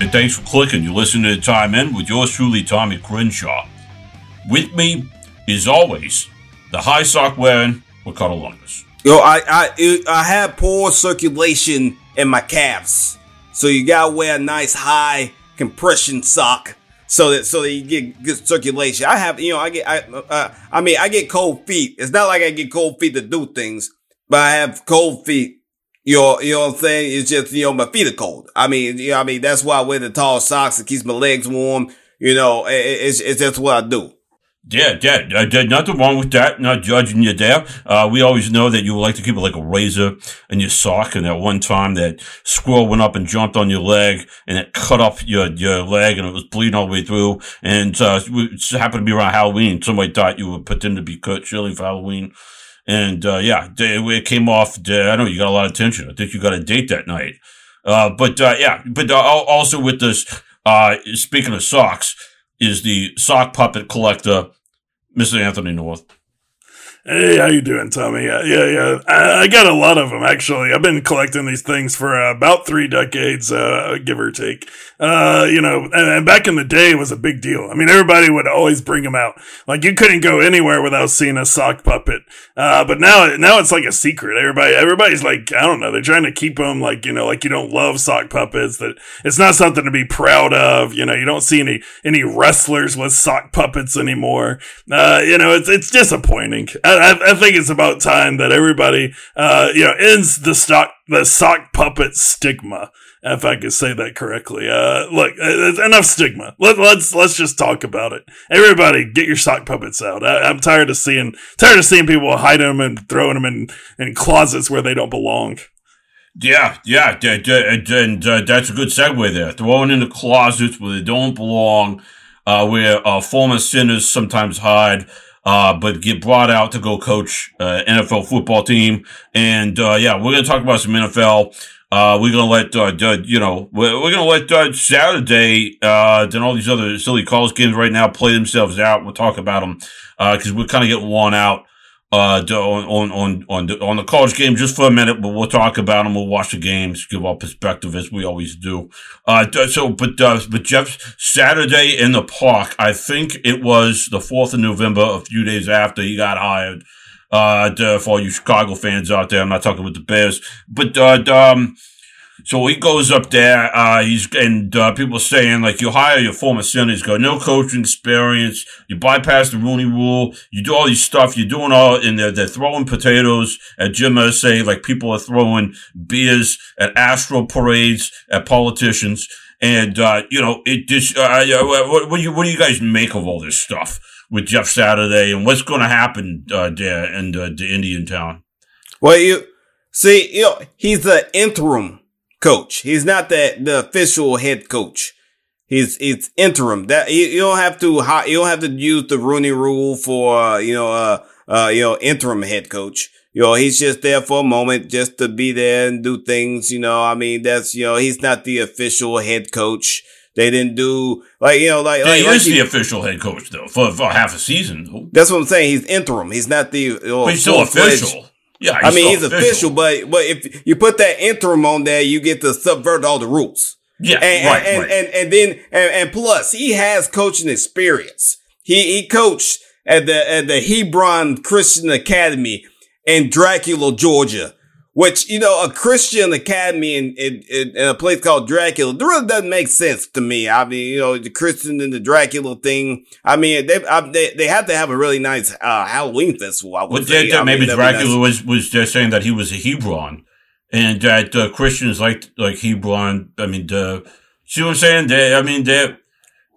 and thanks for clicking. You're listening to the Time In with yours truly, Tommy Crenshaw. With me, as always, the high sock wearing Longus. Yo, I I I have poor circulation in my calves, so you gotta wear a nice high compression sock so that so that you get good circulation. I have you know I get I uh, I mean I get cold feet. It's not like I get cold feet to do things, but I have cold feet you know, you know what I'm saying? It's just, you know, my feet are cold. I mean, you know, I mean, that's why I wear the tall socks. It keeps my legs warm. You know, it, it's, it's just what I do. Yeah, yeah, uh, nothing wrong with that. Not judging you there. Uh, we always know that you like to keep it like a razor in your sock. And that one time that squirrel went up and jumped on your leg and it cut off your, your leg and it was bleeding all the way through. And, uh, it happened to be around Halloween. Somebody thought you were pretending to be Curt Schilling for Halloween. And uh, yeah, it came off. I know you got a lot of attention. I think you got a date that night. Uh, but uh, yeah, but uh, also with this, uh, speaking of socks, is the sock puppet collector, Mr. Anthony North. Hey, how you doing, Tommy? Uh, yeah, yeah. I, I, got a lot of them actually. I've been collecting these things for uh, about three decades, uh, give or take. Uh, you know, and, and, back in the day, it was a big deal. I mean, everybody would always bring them out. Like you couldn't go anywhere without seeing a sock puppet. Uh, but now, now it's like a secret. Everybody, everybody's like, I don't know. They're trying to keep them like you know, like you don't love sock puppets. That it's not something to be proud of. You know, you don't see any any wrestlers with sock puppets anymore. Uh, you know, it's it's disappointing. I, I, I, think it's about time that everybody, uh, you know, ends the stock, the sock puppet stigma. If I could say that correctly. Uh, look, uh, enough stigma. Let, let's, let's just talk about it. Everybody get your sock puppets out. I, am tired of seeing, tired of seeing people hiding them and throwing them in, in closets where they don't belong. Yeah, yeah, and, and uh, that's a good segue there. Throwing in the closets where they don't belong, uh, where uh, former sinners sometimes hide uh, but get brought out to go coach uh, NFL football team. And uh, yeah, we're gonna talk about some NFL. Uh, we're gonna let uh, you know we're, gonna let uh, Saturday uh, and all these other silly calls games right now play themselves out. We'll talk about them because we're kind of getting worn out uh, on, on, on, the, on the college game just for a minute, but we'll talk about them. We'll watch the games, give our perspective as we always do. Uh, so, but, uh, but Jeff, Saturday in the park, I think it was the 4th of November, a few days after he got hired. Uh, for all you Chicago fans out there, I'm not talking with the Bears, but, uh, um, so he goes up there. Uh, he's and uh, people saying like you hire your former center. He's got no coaching experience. You bypass the Rooney Rule. You do all these stuff. You're doing all, and they're, they're throwing potatoes at Jim Irsay like people are throwing beers at Astro parades at politicians. And uh, you know it just. Uh, what, what, do you what do you guys make of all this stuff with Jeff Saturday and what's going to happen uh, there in the, the Indian town? Well, you see, you know, he's the interim coach. He's not the, the official head coach. He's it's interim. That you, you don't have to you don't have to use the Rooney Rule for uh, you know uh uh you know interim head coach. You know he's just there for a moment, just to be there and do things. You know, I mean that's you know he's not the official head coach. They didn't do like you know like, yeah, like he like is he, the official head coach though for, for half a season. That's what I'm saying. He's interim. He's not the. You know, but he's still official. Yeah, I mean he's official, official, but but if you put that interim on there, you get to subvert all the rules. Yeah, and, right, and, right. and, and then and, and plus he has coaching experience. He he coached at the at the Hebron Christian Academy in Dracula, Georgia which you know a Christian academy in, in, in, a place called Dracula it really doesn't make sense to me. I mean, you know, the Christian and the Dracula thing. I mean, they I, they, they have to have a really nice uh, Halloween festival. I would well, say. Yeah, maybe mean, Dracula nice. was was just saying that he was a Hebron, and that uh, Christians like like Hebron. I mean, the, see what I'm saying? They, I mean, they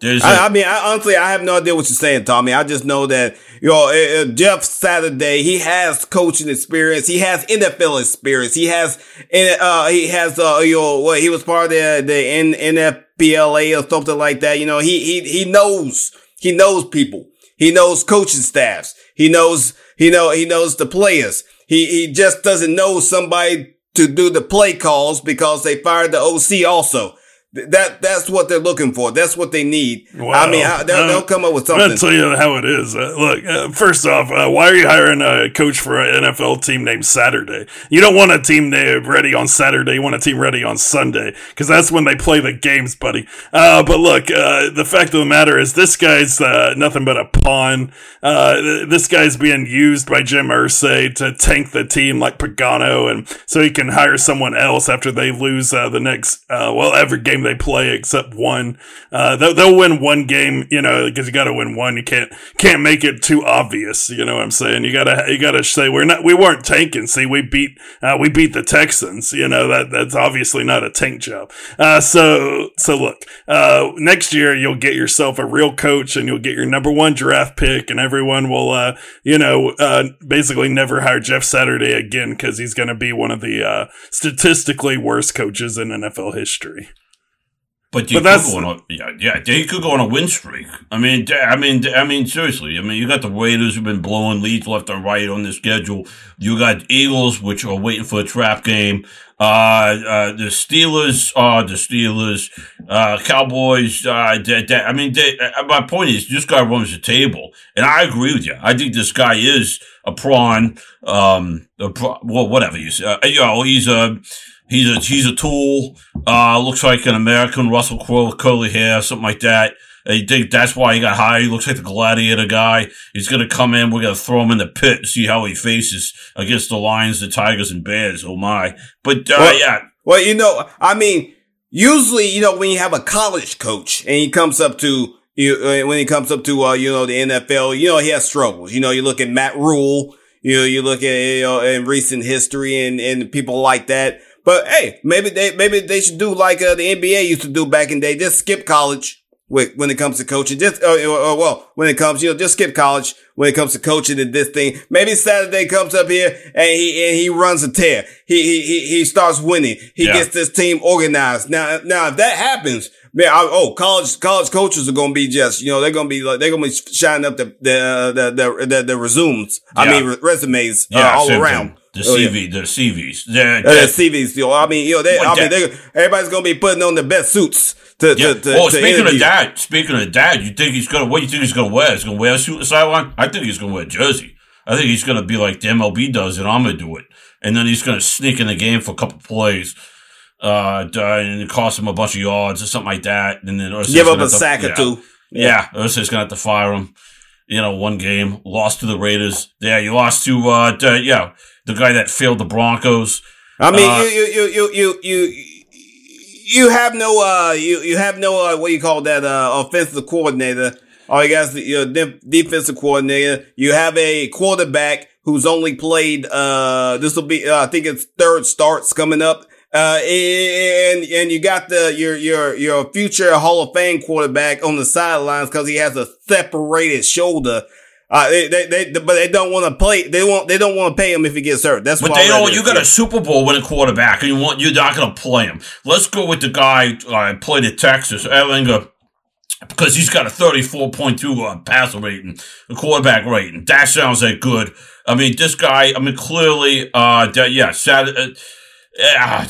I, I, mean, I, honestly, I have no idea what you're saying, Tommy. I just know that you know uh, Jeff Saturday. He has coaching experience. He has NFL experience. He has, uh, he has, uh, you know, what he was part of the the N, NFPLA or something like that. You know, he he he knows he knows people. He knows coaching staffs. He knows he know he knows the players. He he just doesn't know somebody to do the play calls because they fired the OC also. That that's what they're looking for. That's what they need. I mean, they'll, uh, they'll, come up with something. I'll tell you how it is. Uh, look, uh, first off, uh, why are you hiring a coach for an NFL team named Saturday? You don't want a team named ready on Saturday. You want a team ready on Sunday because that's when they play the games, buddy. Uh, but look, uh, the fact of the matter is, this guy's nothing but a pawn. this guy's being used by Jim Irsay to tank the team like Pagano, and so he can hire someone else after they lose the next well every game game they play except one. Uh, they'll, they'll win one game, you know, because you got to win one. You can't can't make it too obvious. You know what I'm saying? You gotta you gotta say we're not we weren't tanking. See, we beat uh, we beat the Texans. You know that that's obviously not a tank job. Uh, so so look, uh, next year you'll get yourself a real coach and you'll get your number one draft pick, and everyone will uh, you know uh, basically never hire Jeff Saturday again because he's going to be one of the statistically worst coaches in NFL history. But you but could go on a yeah yeah they could go on a win streak. I mean I mean I mean seriously. I mean you got the Raiders who've been blowing leads left and right on the schedule. You got Eagles which are waiting for a trap game. Uh, uh the Steelers are the Steelers. Uh, Cowboys. Uh, I mean they, uh, my point is this guy runs the table, and I agree with you. I think this guy is a prawn. Um, a pro, well whatever you say. Uh, you know he's a He's a he's a tool. Uh, looks like an American Russell Crowe with curly hair, something like that. I think that's why he got hired. He looks like the gladiator guy. He's going to come in. We're going to throw him in the pit and see how he faces against the lions, the tigers, and bears. Oh my! But uh, well, yeah. Well, you know, I mean, usually, you know, when you have a college coach and he comes up to you, uh, when he comes up to uh, you know the NFL, you know he has struggles. You know, you look at Matt Rhule. You know, you look at you know, in recent history and and people like that. But hey, maybe they maybe they should do like uh, the NBA used to do back in the day. Just skip college with, when it comes to coaching. Just uh, uh, uh, well, when it comes, you know, just skip college when it comes to coaching and this thing. Maybe Saturday comes up here and he and he runs a tear. He he he, he starts winning. He yeah. gets this team organized. Now now if that happens, man, I, oh college college coaches are gonna be just you know they're gonna be like they're gonna be shining up the the the the, the, the resumes. Yeah. I mean resumes uh, yeah, all around. The oh, CV, yeah. the CVs, the, uh, the, CVs. You know, I mean, you know, they, I mean, they, everybody's gonna be putting on the best suits to. Yeah. to, to well, speaking of that, speaking of that, you think he's gonna? What do you think he's gonna wear? He's gonna wear a suit and sideline? I think he's gonna wear a jersey. I think he's gonna be like the MLB does, and I'm gonna do it. And then he's gonna sneak in the game for a couple plays, uh, and it cost him a bunch of yards or something like that. And then give up a sack or two. Yeah, yeah Irsay's gonna have to fire him. You know, one game lost to the Raiders. Yeah, you lost to uh, to, yeah the guy that failed the Broncos. I mean, uh, you, you, you, you, you, you have no, uh, you, you have no, uh, what you call that, uh, offensive coordinator. All you guys, your defensive coordinator. You have a quarterback who's only played, uh, this will be, uh, I think it's third starts coming up. Uh, and, and you got the, your, your, your future Hall of Fame quarterback on the sidelines because he has a separated shoulder. Uh, they, they, they, but they don't want to play. They won't. They don't want to pay him if he gets hurt. That's but they don't. You got a Super Bowl winning quarterback, and you want you're not going to play him. Let's go with the guy uh, played at Texas, Ehlinger, because he's got a 34.2 uh, passer rating, a quarterback rating. That sounds like good. I mean, this guy. I mean, clearly, uh, yeah, Saturday. Yeah,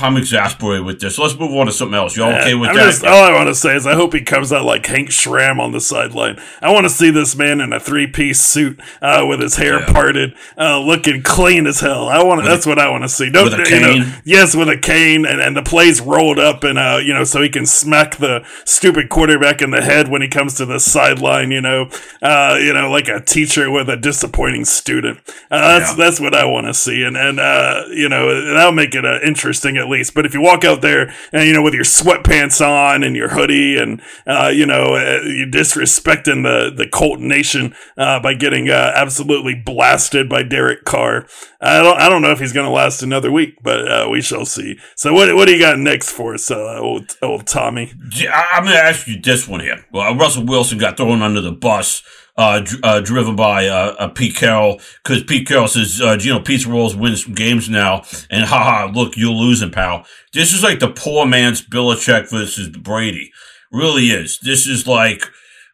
I'm exasperated with this. Let's move on to something else. You all okay with I'm that? Just, all I want to say is I hope he comes out like Hank Stram on the sideline. I want to see this man in a three piece suit uh, with his hair yeah. parted, uh, looking clean as hell. I want. That's a, what I want to see. Don't, with a cane. Know, yes, with a cane, and, and the plays rolled up, and uh, you know, so he can smack the stupid quarterback in the head when he comes to the sideline. You know, uh, you know, like a teacher with a disappointing student. Uh, that's yeah. that's what I want to see, and and uh, you know, that'll make it uh, interesting at least. But if you walk out there and you know with your sweatpants on and your hoodie and uh, you know uh, you disrespecting the the Colton Nation uh, by getting uh, absolutely blasted by Derek Carr, I don't I don't know if he's going to last another week, but uh, we shall see. So what what do you got next for us, old old Tommy? I'm going to ask you this one here. Well, Russell Wilson got thrown under the bus uh, uh, driven by uh, uh, Pete Carroll because Pete Carroll says, uh, you know, Pizza Rolls wins games now, and haha, look, you're losing, pal. This is like the poor man's Belichick versus Brady. Really is. This is like,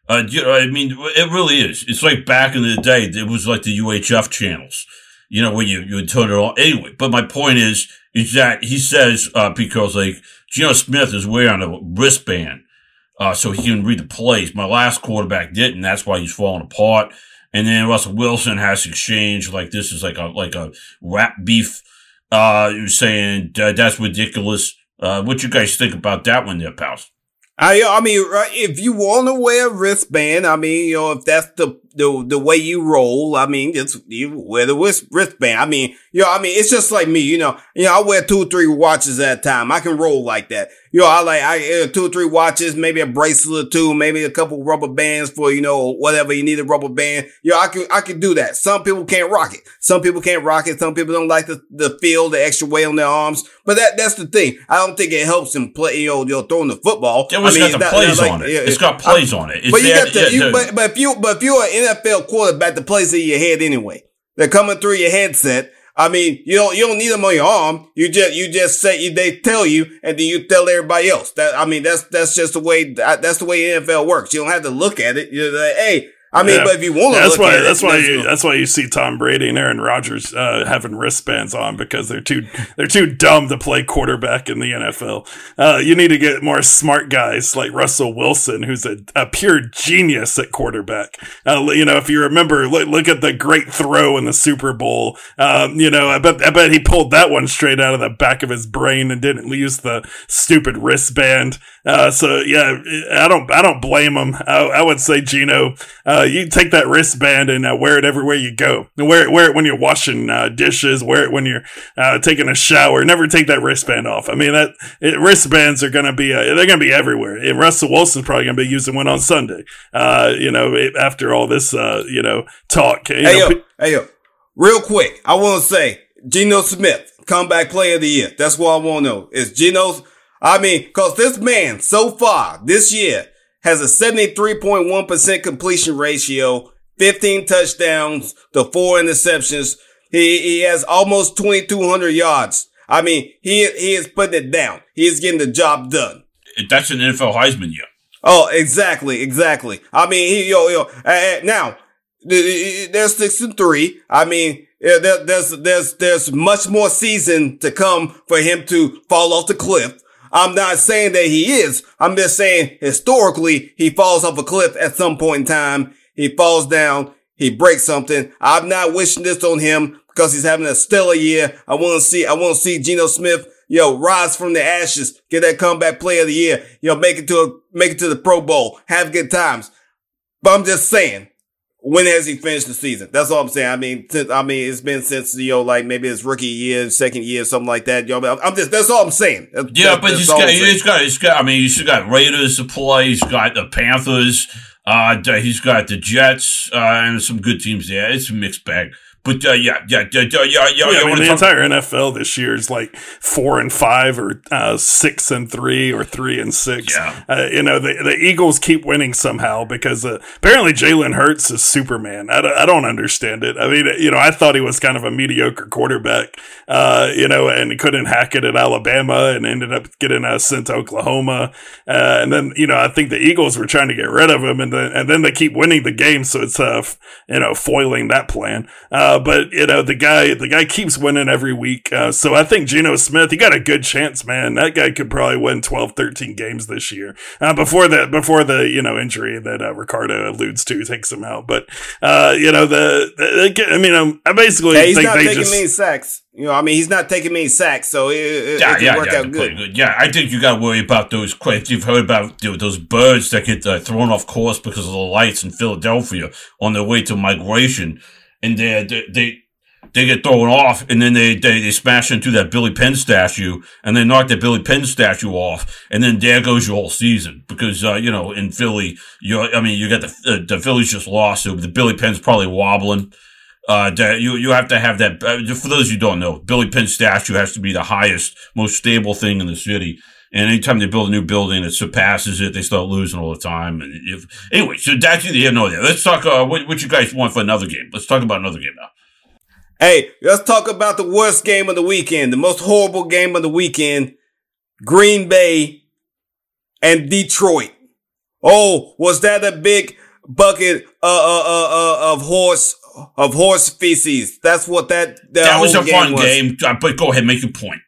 uh, you know, I mean, it really is. It's like back in the day, it was like the UHF channels. you know, when you, you would turn it on. Anyway, but my point is, is that he says, uh, because like Geno Smith is wearing a wristband, uh, so he can read the plays. My last quarterback didn't. That's why he's falling apart. And then Russell Wilson has exchange like this is like a, like a rap beef. Uh, you're saying that's ridiculous. Uh, what you guys think about that one there, pals? I, I mean, if you want to wear a wristband, I mean, you know, if that's the the the way you roll. I mean, it's you wear the wrist, wristband. I mean, you know, I mean, it's just like me. You know, you know, I wear two or three watches at a time. I can roll like that. You know, I like I uh, two or three watches, maybe a bracelet or two, maybe a couple rubber bands for you know whatever you need a rubber band. You know, I can I can do that. Some people can't rock it. Some people can't rock it. Some people don't like the the feel, the extra weight on their arms. But that that's the thing. I don't think it helps them play. You know, you know throwing the football. Yeah, well, I mean, it's got the not, plays like, on it. it's got plays I, on it. It's but you got the, you, but, but if you but if you're an NFL quarterback, the plays are in your head anyway. They're coming through your headset. I mean, you don't you don't need them on your arm. You just you just say they tell you, and then you tell everybody else. That I mean, that's that's just the way that's the way NFL works. You don't have to look at it. You're like, hey, I mean, yeah. but if you want to, that's why that's it, why you, that's why you see Tom Brady and Aaron Rodgers uh, having wristbands on because they're too they're too dumb to play quarterback in the NFL. Uh, you need to get more smart guys like Russell Wilson, who's a, a pure genius at quarterback. Uh, you know, if you remember, look, look, at the great throw in the Super Bowl. Um, you know, I bet I bet he pulled that one straight out of the back of his brain and didn't use the stupid wristband. Uh, so yeah, I don't I don't blame him. I, I would say Geno. Uh, you take that wristband and uh, wear it everywhere you go. Wear it, wear it when you're washing uh, dishes. Wear it when you're uh, taking a shower. Never take that wristband off. I mean, that it, wristbands are going to be uh, they're to be everywhere. And Russell Wilson's probably going to be using one on Sunday. you know, after all this, you know, talk. hey know, yo, hey yo, real quick, I want to say Geno Smith, comeback player of the year. That's what I want to know. Is Geno's I mean, cause this man so far this year has a 73.1% completion ratio, 15 touchdowns to four interceptions. He, he has almost 2,200 yards. I mean, he, he is putting it down. He is getting the job done. That's an NFL Heisman year. Oh, exactly, exactly. I mean, he, yo, yo, uh, now, there's six and three. I mean, there, there's, there's, there's much more season to come for him to fall off the cliff. I'm not saying that he is. I'm just saying historically, he falls off a cliff at some point in time. He falls down. He breaks something. I'm not wishing this on him because he's having a stellar year. I want to see, I want to see Geno Smith, yo, rise from the ashes, get that comeback player of the year, yo, make it to a, make it to the Pro Bowl, have good times. But I'm just saying, when has he finished the season? That's all I'm saying. I mean, since, I mean, it's been since, you know, like maybe his rookie year, second year, something like that. You know, I'm just, that's all I'm saying. That's, yeah, that, but he's got, he's got, he's got, I mean, he's got Raiders to play. He's got the Panthers. Uh, he's got the Jets, uh, and some good teams there. It's a mixed bag. But uh, yeah, yeah, yeah, yeah, yeah. yeah, I mean, the talk- entire NFL this year is like four and five, or uh, six and three, or three and six. Yeah. Uh, you know, the, the Eagles keep winning somehow because uh, apparently Jalen Hurts is Superman. I, I don't understand it. I mean, you know, I thought he was kind of a mediocre quarterback, uh, you know, and he couldn't hack it at Alabama and ended up getting uh, sent to Oklahoma. Uh, and then, you know, I think the Eagles were trying to get rid of him, and then and then they keep winning the game, so it's uh, you know, foiling that plan. Uh, uh, but you know the guy, the guy keeps winning every week. Uh, so I think Geno Smith, he got a good chance, man. That guy could probably win 12, 13 games this year. Uh, before the before the you know injury that uh, Ricardo alludes to takes him out. But uh, you know the, the, I mean, um, I basically yeah, he's think not they taking just, many sacks. You know, I mean, he's not taking many sacks, so it, it, yeah, it yeah, work yeah, out good. good. Yeah, I think you got to worry about those. You've heard about you know, those birds that get uh, thrown off course because of the lights in Philadelphia on their way to migration, and they they they get thrown off and then they, they, they smash into that Billy Penn statue and they knock that Billy Penn statue off. And then there goes your whole season because, uh, you know, in Philly, you I mean, you got the, uh, the Phillies just lost. So the Billy Penn's probably wobbling. Uh, you, you have to have that. Uh, for those who don't know, Billy Penn statue has to be the highest, most stable thing in the city. And anytime they build a new building that surpasses it, they start losing all the time. And if, anyway, so that's either here nor there. Let's talk, uh, what, what you guys want for another game. Let's talk about another game now. Hey, let's talk about the worst game of the weekend, the most horrible game of the weekend. Green Bay and Detroit. Oh, was that a big bucket uh, uh, uh, uh, of horse of horse feces. That's what that that, That was a fun was. game, uh, but go ahead, make your point.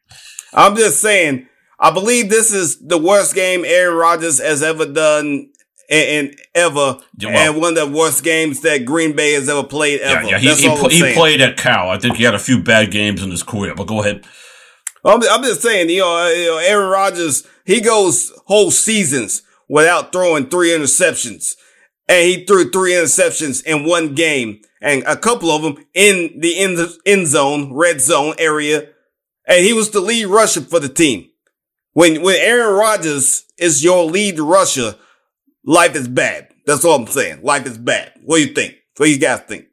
I'm just saying. I believe this is the worst game Aaron Rodgers has ever done. And, and ever, well- and one of the worst games that Green Bay has ever played ever. Yeah, yeah. He, he, pl- he played at Cal. I think he had a few bad games in his career, but go ahead. I'm, I'm just saying, you know, you know, Aaron Rodgers, he goes whole seasons without throwing three interceptions. And he threw three interceptions in one game and a couple of them in the end, end zone, red zone area. And he was the lead rusher for the team. When, when Aaron Rodgers is your lead rusher, life is bad. That's all I'm saying. Life is bad. What do you think? What do you guys think?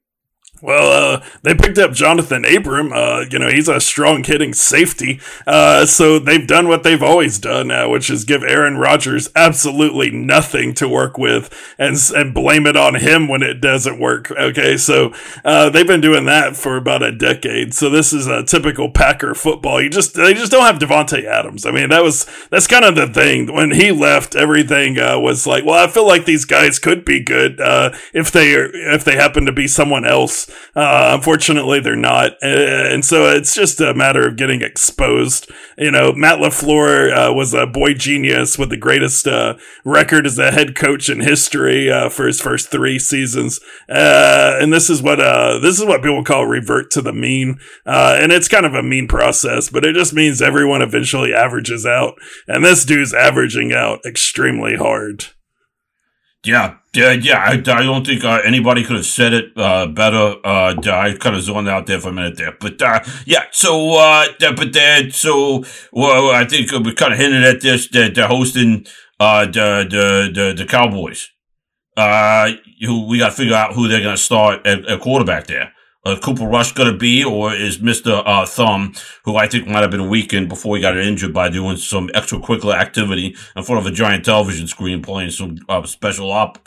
Well, uh, they picked up Jonathan Abram. Uh, you know, he's a strong hitting safety. Uh, so they've done what they've always done, uh, which is give Aaron Rodgers absolutely nothing to work with and, and blame it on him when it doesn't work. Okay. So, uh, they've been doing that for about a decade. So this is a typical Packer football. You just, they just don't have Davante Adams. I mean, that was, that's kind of the thing. When he left, everything, uh, was like, well, I feel like these guys could be good, if they if they happen to be someone else. Uh, unfortunately, they're not, Uh, and so it's just a matter of getting exposed. You know, Matt LaFleur uh, was a boy genius with the greatest uh, record as a head coach in history uh, for his first three seasons, uh, and this is what this is what people call revert to the mean, and it's kind of a mean process, but it just means everyone eventually averages out, and this dude's averaging out extremely hard. Yeah, yeah, yeah. I, I don't think uh, anybody could have said it uh, better. Uh, I kind of zoned out there for a minute there, but uh, yeah. So, uh, but then, so well, I think we kind of hinted at this that they're hosting uh, the the the, the Cowboys. Uh, who we got to figure out who they're going to start at, at quarterback there. Uh, Cooper Rush going to be, or is Mister uh, Thumb, who I think might have been weakened before he got injured by doing some extracurricular activity in front of a giant television screen, playing some uh, special op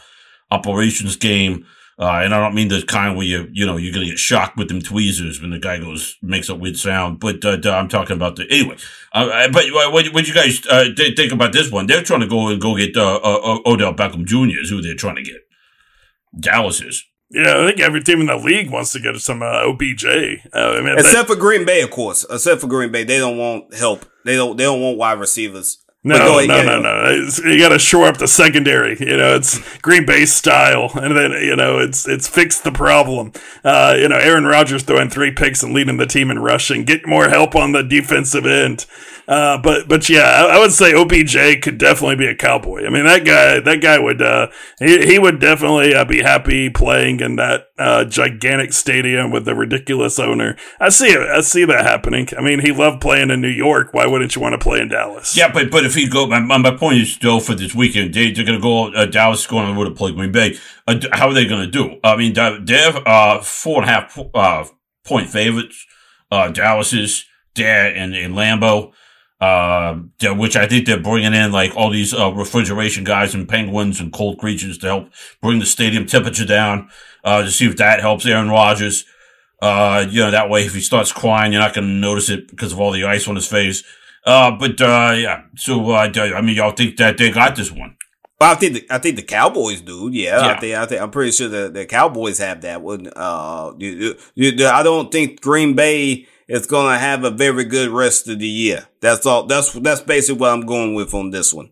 operations game. Uh, and I don't mean the kind where you, you know, you're to get shocked with them tweezers when the guy goes, makes a weird sound. But, uh, I'm talking about the, anyway. Uh, but what, what you guys, th- think about this one? They're trying to go and go get, Odell Beckham Jr. is who they're trying to get. Dallas is. Yeah, I think every team in the league wants to get some uh, OBJ. Uh, I mean, Except for Green Bay, of course. Except for Green Bay, they don't want help. They don't. They don't want wide receivers. No, ahead, no, yeah, no, no. You got to shore up the secondary. You know, it's Green Bay style, and then you know it's it's fix the problem. Uh, you know, Aaron Rodgers throwing three picks and leading the team in rushing. Get more help on the defensive end. Uh, but but yeah, I, I would say OBJ could definitely be a cowboy. I mean, that guy that guy would uh, he he would definitely uh, be happy playing in that uh, gigantic stadium with the ridiculous owner. I see it. I see that happening. I mean, he loved playing in New York. Why wouldn't you want to play in Dallas? Yeah, but but if he go, my, my point is still for this weekend, they, they're going to go. Uh, Dallas going to play Green Bay. Uh, how are they going to do? I mean, they're four and a half point favorites. Dallas is there in in Lambeau, uh, which I think they're bringing in like all these uh, refrigeration guys and penguins and cold creatures to help bring the stadium temperature down. Uh, to see if that helps Aaron Rodgers. Uh, you know, that way if he starts crying, you're not going to notice it because of all the ice on his face. Uh, but, uh, yeah. So, uh, I mean, y'all think that they got this one? Well, I think the, I think the Cowboys do. Yeah, Yeah. I think I think I'm pretty sure the, the Cowboys have that one. Uh, I don't think Green Bay is going to have a very good rest of the year. That's all. That's that's basically what I'm going with on this one.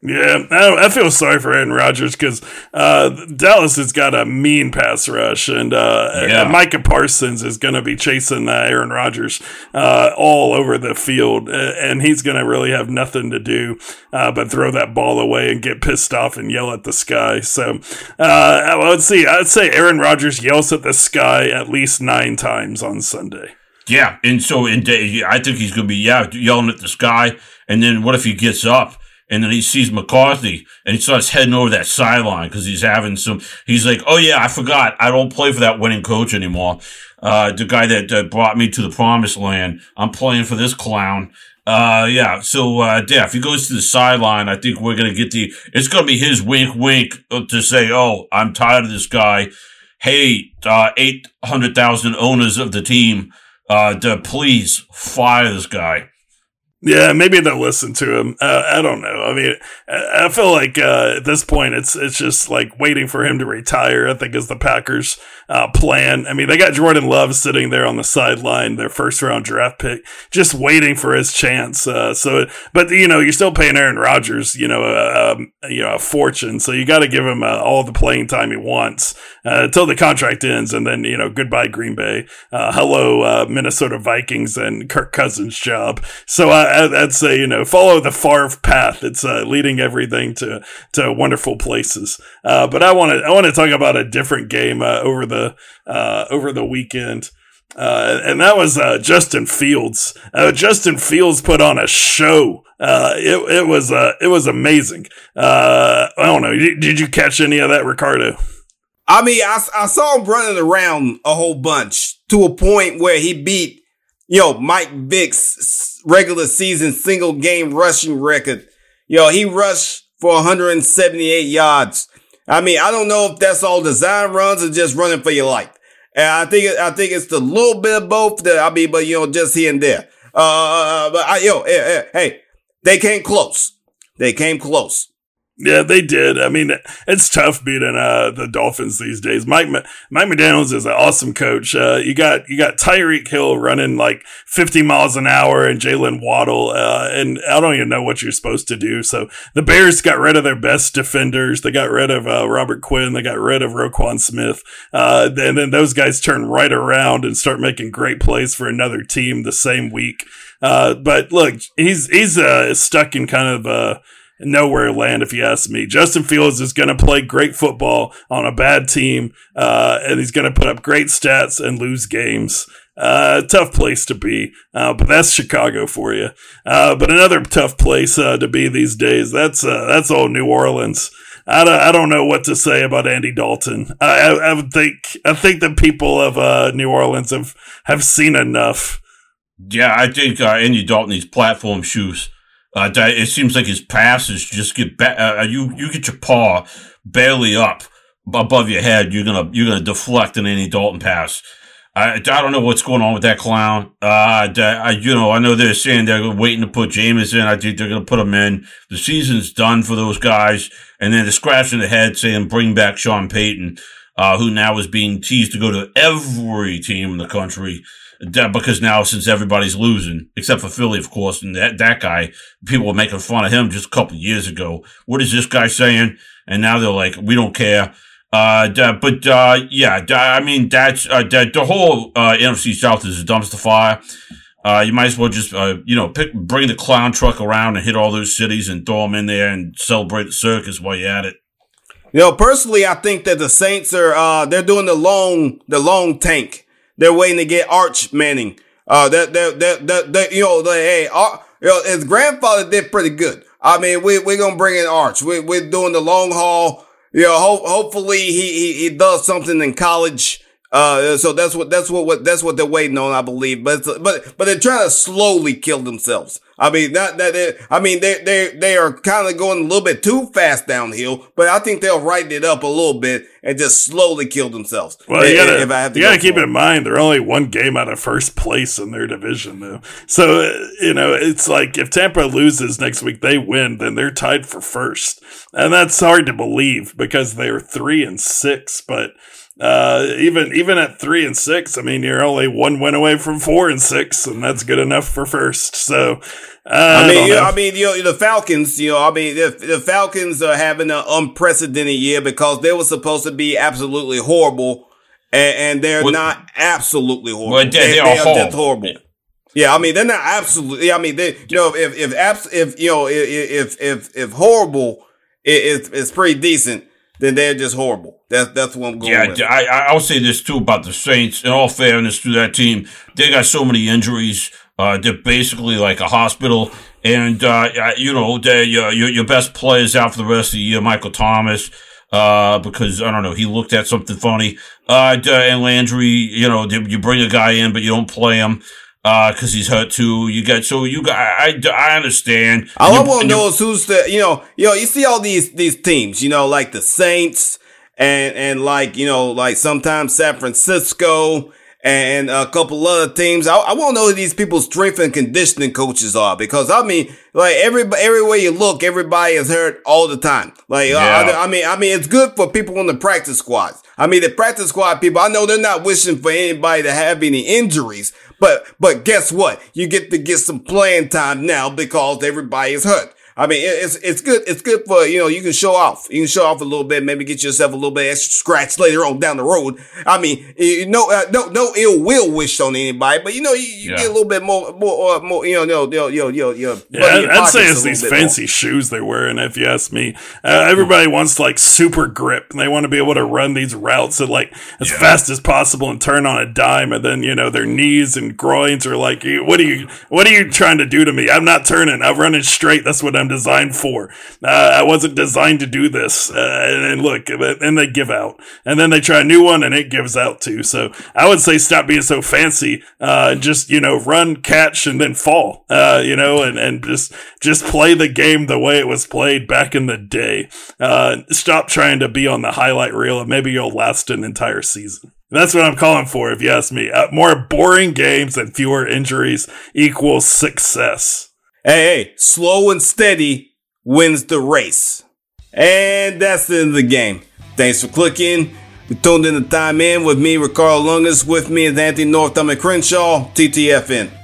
Yeah, I, I feel sorry for Aaron Rodgers because uh, Dallas has got a mean pass rush, and, uh, Yeah. Micah Parsons is going to be chasing uh, Aaron Rodgers uh, all over the field, and he's going to really have nothing to do uh, but throw that ball away and get pissed off and yell at the sky. So, uh, let's see. I'd say Aaron Rodgers yells at the sky at least nine times on Sunday. Yeah. And so, and I think he's going to be, yeah, yelling at the sky. And then what if he gets up? And then he sees McCarthy and he starts heading over that sideline because he's having some, he's like, oh yeah, I forgot. I don't play for that winning coach anymore. Uh, the guy that, that brought me to the promised land. I'm playing for this clown. Uh, yeah. So, uh, yeah, if he goes to the sideline, I think we're going to get the, it's going to be his wink, wink uh, to say, oh, I'm tired of this guy. Hey, uh, 800,000 owners of the team, uh, to please fire this guy. Yeah, maybe they'll listen to him. Uh, I don't know. I mean, I feel like uh, at this point, it's it's just like waiting for him to retire. I think is the Packers' uh, plan. I mean, they got Jordan Love sitting there on the sideline, their first round draft pick, just waiting for his chance. Uh, so, but you know, you're still paying Aaron Rodgers, you know, a, you know a fortune. So you got to give him uh, all the playing time he wants uh, until the contract ends, and then you know, goodbye Green Bay, hello Minnesota Vikings, and Kirk Cousins' job. So I'd say you know follow the Favre path. It's uh, leading everything to to wonderful places. Uh, but I want to I want to talk about a different game uh, over the uh, over the weekend. And that was Justin Fields. Justin Fields put on a show. it it was it was amazing. I don't know. Did, did you catch any of that, Ricardo? I mean, I, I saw him running around a whole bunch to a point where he beat yo, Mike Vick's regular season single game rushing record. Yo, he rushed for 178 yards. I mean, I don't know if that's all design runs or just running for your life. And I think, I think it's the little bit of both that I mean, but you know, just here and there. Uh, uh, uh but I, yo, hey, hey, hey, they came close. They came close. Yeah, they did. I mean, it's tough beating uh, the Dolphins these days. Mike Mike McDaniel's is an awesome coach. Uh, you got you got Tyreek Hill running like 50 miles an hour and Jaylen Waddle, uh, and I don't even know what you're supposed to do. So the Bears got rid of their best defenders. They got rid of uh, Robert Quinn. They got rid of Roquan Smith. Uh, and then those guys turn right around and start making great plays for another team the same week. Uh, but look, he's he's stuck in kind of nowhere land, if you ask me. Justin Fields is going to play great football on a bad team, uh, and he's going to put up great stats and lose games. Uh, tough place to be, uh, but that's Chicago for you. Uh, but another tough place uh, to be these days. That's uh, that's old New Orleans. I don't, I don't know what to say about Andy Dalton. I, I, I would think I think the people of New Orleans have have seen enough. Yeah, I think Andy Dalton needs platform shoes. Uh, it seems like his passes just get ba- uh, you you get your paw barely up above your head. You're gonna you're gonna deflect an Andy Dalton pass. I, I don't know what's going on with that clown. Uh, I, you know, I know they're saying they're waiting to put James in. I think they're to put him in. The season's done for those guys. And then they're scratching the head saying, bring back Sean Payton, uh, who now is being teased to go to every team in the country because now since everybody's losing, except for Philly, of course, and that, that guy, people were making fun of him just a couple years ago. What is this guy saying? And now they're like, we don't care. Uh, but, uh, yeah, I mean, that's, uh, the whole, uh, NFC South is a dumpster fire. Uh, you might as well just, uh, you know, pick, bring the clown truck around and hit all those cities and throw them in there and celebrate the circus while you're at it. You know, personally, I think that the Saints are, uh, they're doing the long, the long tank. They're waiting to get Arch Manning. Uh, that, that, that, that, you know, hey, uh, you know, his grandfather did pretty good. I mean, we, we're going to bring in Arch. We, we're doing the long haul. You know, ho- hopefully he, he, he does something in college. Uh, so that's what, that's what, what, that's what they're waiting on, I believe. But, but, but they're trying to slowly kill themselves. I mean, not that they, I mean, they, they, they are kind of going a little bit too fast downhill, but I think they'll right it up a little bit and just slowly kill themselves. Well, you gotta, if I have to you gotta keep in mind, they're only one game out of first place in their division, though. So, uh, you know, it's like if Tampa loses next week, they win, then they're tied for first. And that's hard to believe because they're three and six, but, uh, even even at three and six, I mean, you're only one win away from four and six, and that's good enough for first. So, uh, I mean, you know, I mean, you know, the Falcons. You know, I mean, the, the Falcons are having an unprecedented year because they were supposed to be absolutely horrible, and, and they're well, not absolutely horrible. Well, they, they, they, are, are horrible. just horrible. Yeah, I mean, they're not absolutely. I mean, they, you know, if if if, if you know, if if if horrible is is pretty decent then they're just horrible. That's that's what I'm going yeah, with. I I'll say this too about the Saints. In all fairness to that team, they got so many injuries. Uh, they're basically like a hospital, and uh, you know, they, uh, your your best players out for the rest of the year, Michael Thomas. Uh, because I don't know, he looked at something funny. Uh, and Landry, you know, you bring a guy in, but you don't play him because uh, he's hurt too. You got so you got. I, I understand. All I want to know is who's the you know you know you see all these these teams you know like the Saints and and like you know like sometimes San Francisco and a couple other teams. I, I want to know who these people's strength and conditioning coaches are because I mean, like every every everywhere you look, everybody is hurt all the time. Like yeah. I, I, mean, I mean, it's good for people on the practice squads. I mean, the practice squad people. I know they're not wishing for anybody to have any injuries, but but guess what? You get to get some playing time now because everybody is hurt. I mean, it's it's good. It's good for you know you can show off. You can show off a little bit, maybe get yourself a little bit extra scratch later on down the road. I mean, you know, uh, no no ill will wished on anybody, but you know you, you yeah. get a little bit more more uh, more you know you know you know you know, you know yeah. I'd, I'd say it's these fancy more. shoes they're wearing. If you ask me, uh, everybody wants like super grip. and They want to be able to run these routes at like as yeah. fast as possible and turn on a dime, and then you know their knees and groins are like, what are you what are you trying to do to me? I'm not turning. I'm running straight. That's what I'm designed for. Uh, I wasn't designed to do this. Uh, and look, and they give out. And then they try a new one and it gives out too. So I would say stop being so fancy. Uh, just, you know, run, catch, and then fall, uh, you know, and, and just, just play the game the way it was played back in the day. Uh, stop trying to be on the highlight reel and maybe you'll last an entire season. That's what I'm calling for, if you ask me. Uh, more boring games and fewer injuries equals success. Hey, hey, slow and steady wins the race. And that's the end of the game. Thanks for clicking. You tuned in the time in with me, Ricardo Lungas. With me is Anthony North, I'm Crenshaw, TTFN.